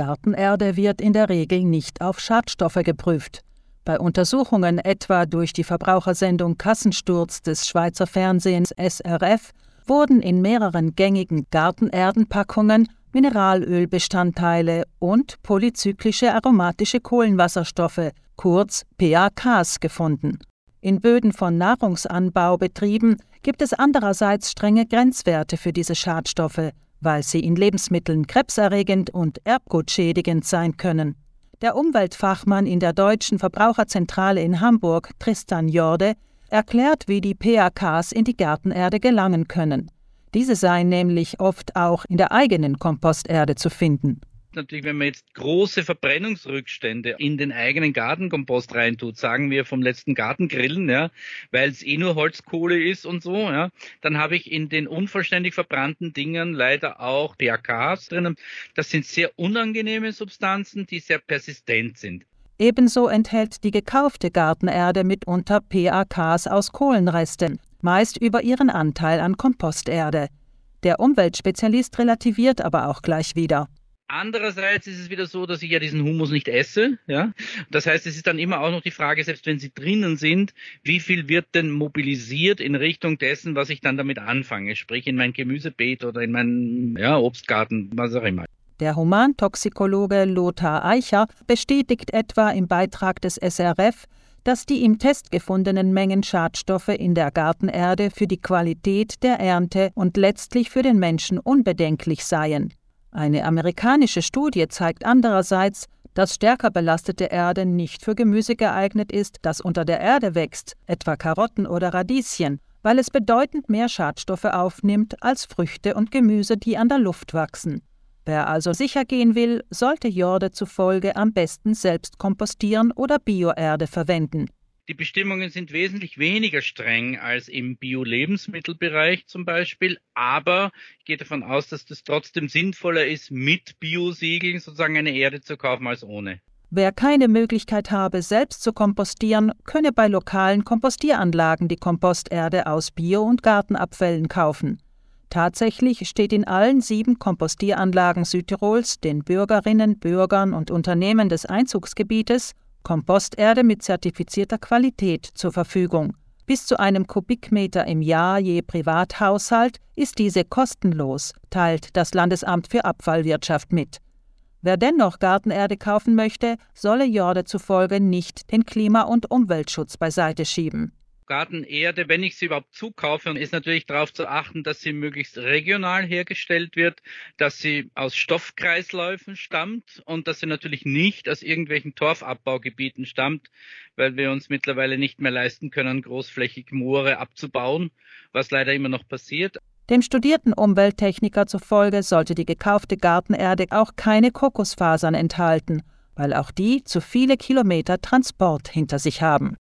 Gartenerde wird in der Regel nicht auf Schadstoffe geprüft. Bei Untersuchungen etwa durch die Verbrauchersendung Kassensturz des Schweizer Fernsehens SRF wurden in mehreren gängigen Gartenerdenpackungen Mineralölbestandteile und polyzyklische aromatische Kohlenwasserstoffe, kurz PAKs, gefunden. In Böden von Nahrungsanbaubetrieben gibt es andererseits strenge Grenzwerte für diese Schadstoffe, weil sie in Lebensmitteln krebserregend und erbgutschädigend sein können. Der Umweltfachmann in der Deutschen Verbraucherzentrale in Hamburg, Tristan Jorde, erklärt, wie die PAKs in die Gartenerde gelangen können. Diese seien nämlich oft auch in der eigenen Komposterde zu finden natürlich, wenn man jetzt große Verbrennungsrückstände in den eigenen Gartenkompost reintut, sagen wir vom letzten Gartengrillen, ja, weil es eh nur Holzkohle ist und so, ja, dann habe ich in den unvollständig verbrannten Dingen leider auch PAKs drinnen. Das sind sehr unangenehme Substanzen, die sehr persistent sind. Ebenso enthält die gekaufte Gartenerde mitunter PAKs aus Kohlenresten, meist über ihren Anteil an Komposterde. Der Umweltspezialist relativiert aber auch gleich wieder. Andererseits ist es wieder so, dass ich ja diesen Humus nicht esse. Ja? Das heißt, es ist dann immer auch noch die Frage, selbst wenn sie drinnen sind, wie viel wird denn mobilisiert in Richtung dessen, was ich dann damit anfange, sprich in mein Gemüsebeet oder in meinen ja, Obstgarten, was auch immer. Der Humantoxikologe Lothar Eicher bestätigt etwa im Beitrag des SRF, dass die im Test gefundenen Mengen Schadstoffe in der Gartenerde für die Qualität der Ernte und letztlich für den Menschen unbedenklich seien. Eine amerikanische Studie zeigt andererseits, dass stärker belastete Erde nicht für Gemüse geeignet ist, das unter der Erde wächst, etwa Karotten oder Radieschen, weil es bedeutend mehr Schadstoffe aufnimmt als Früchte und Gemüse, die an der Luft wachsen. Wer also sicher gehen will, sollte Jorde zufolge am besten selbst kompostieren oder Bioerde verwenden. Die Bestimmungen sind wesentlich weniger streng als im Bio-Lebensmittelbereich zum Beispiel, aber ich gehe davon aus, dass das trotzdem sinnvoller ist, mit Biosiegeln sozusagen eine Erde zu kaufen als ohne. Wer keine Möglichkeit habe, selbst zu kompostieren, könne bei lokalen Kompostieranlagen die Komposterde aus Bio- und Gartenabfällen kaufen. Tatsächlich steht in allen sieben Kompostieranlagen Südtirols den Bürgerinnen, Bürgern und Unternehmen des Einzugsgebietes Komposterde mit zertifizierter Qualität zur Verfügung. Bis zu einem Kubikmeter im Jahr je Privathaushalt ist diese kostenlos, teilt das Landesamt für Abfallwirtschaft mit. Wer dennoch Gartenerde kaufen möchte, solle Jorde zufolge nicht den Klima- und Umweltschutz beiseite schieben. Gartenerde, wenn ich sie überhaupt zukaufe, ist natürlich darauf zu achten, dass sie möglichst regional hergestellt wird, dass sie aus Stoffkreisläufen stammt und dass sie natürlich nicht aus irgendwelchen Torfabbaugebieten stammt, weil wir uns mittlerweile nicht mehr leisten können, großflächig Moore abzubauen, was leider immer noch passiert. Dem studierten Umwelttechniker zufolge sollte die gekaufte Gartenerde auch keine Kokosfasern enthalten, weil auch die zu viele Kilometer Transport hinter sich haben.